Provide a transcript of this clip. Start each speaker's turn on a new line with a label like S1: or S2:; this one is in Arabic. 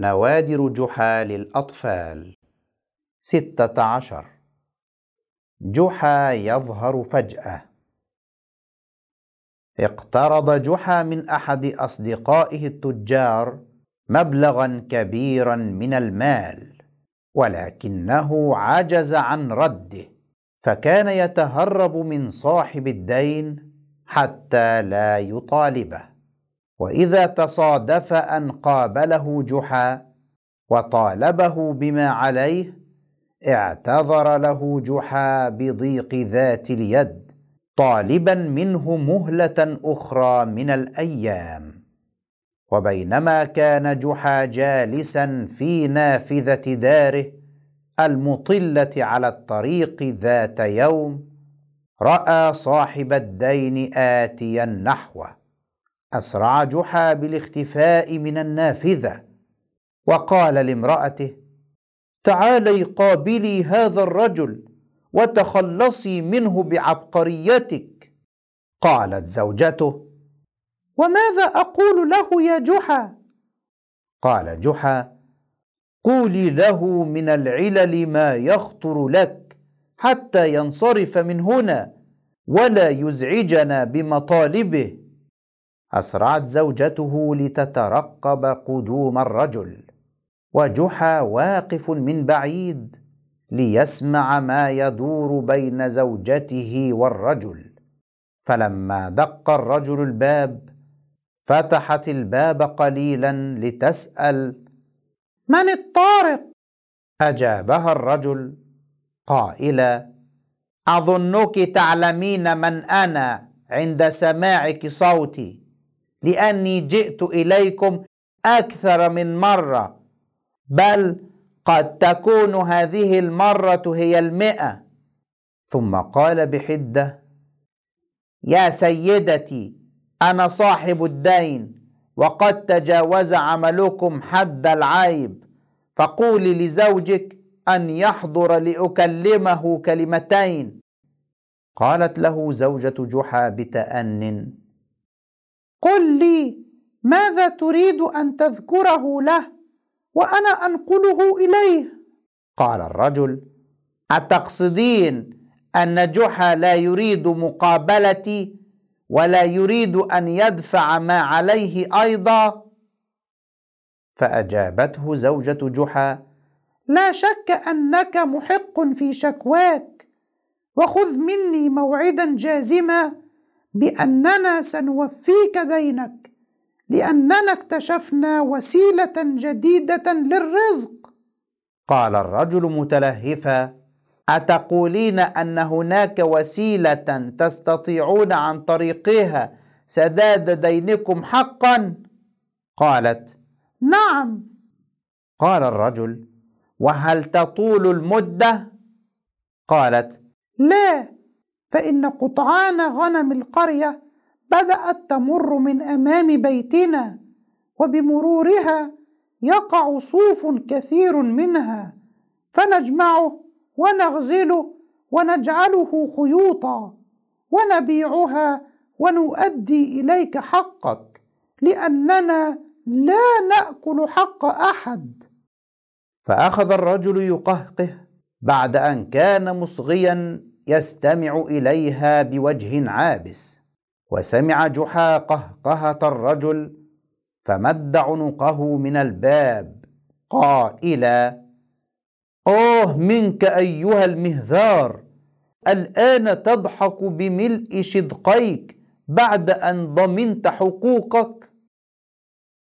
S1: نوادر جحا للأطفال ستة عشر. جحا يظهر فجأة. اقترض جحا من أحد أصدقائه التجار مبلغا كبيرا من المال ولكنه عجز عن رده فكان يتهرب من صاحب الدين حتى لا يطالبه. وإذا تصادف أن قابله جحا وطالبه بما عليه اعتذر له جحا بضيق ذات اليد طالبا منه مهلة أخرى من الأيام. وبينما كان جحا جالسا في نافذة داره المطلة على الطريق ذات يوم رأى صاحب الدين اتيا نحوه. اسرع جحا بالاختفاء من النافذة. وقال لامرأته تعالي قابلي هذا الرجل وتخلصي منه بعبقريتك. قالت زوجته
S2: وماذا أقول له يا جحا؟
S1: قال جحا قولي له من العلل ما يخطر لك حتى ينصرف من هنا ولا يزعجنا بمطالبه. أسرعت زوجته لتترقب قدوم الرجل وجحا واقف من بعيد ليسمع ما يدور بين زوجته والرجل. فلما دق الرجل الباب فتحت الباب قليلا لتسأل
S2: من الطارق؟
S1: أجابها الرجل قائلا أظنك تعلمين من أنا عند سماعك صوتي. لأني جئت إليكم أكثر من مرة. بل قد تكون هذه المرة هي المئة. ثم قال بحدة يا سيدتي أنا صاحب الدين وقد تجاوز عملكم حد العيب. فقولي لزوجك أن يحضر لأكلمه كلمتين. قالت له زوجة جحا بتان
S2: قل لي ماذا تريد أن تذكره له وأنا أنقله إليه؟
S1: قال الرجل أتقصدين أن جحا لا يريد مقابلتي ولا يريد أن يدفع ما عليه أيضا؟ فأجابته زوجة جحا
S2: لا شك أنك محق في شكواك وخذ مني موعدا جازما بأننا سنوفيك دينك لأننا اكتشفنا وسيلة جديدة للرزق.
S1: قال الرجل متلهفا أتقولين أن هناك وسيلة تستطيعون عن طريقها سداد دينكم حقا؟ قالت
S2: نعم.
S1: قال الرجل وهل تطول المدة؟ قالت
S2: لا. فإن قطعان غنم القرية بدأت تمر من أمام بيتنا وبمرورها يقع صوف كثير منها فنجمعه ونغزله ونجعله خيوطا ونبيعها ونؤدي إليك حقك لأننا لا نأكل حق أحد.
S1: فأخذ الرجل يقهقه بعد أن كان مصغيا يستمع إليها بوجه عابس. وسمع جحا قهقهه الرجل فمد عنقه من الباب. قائلا أوه منك أيها المهذار! الآن تضحك بملء شدقيك بعد أن ضمنت حقوقك؟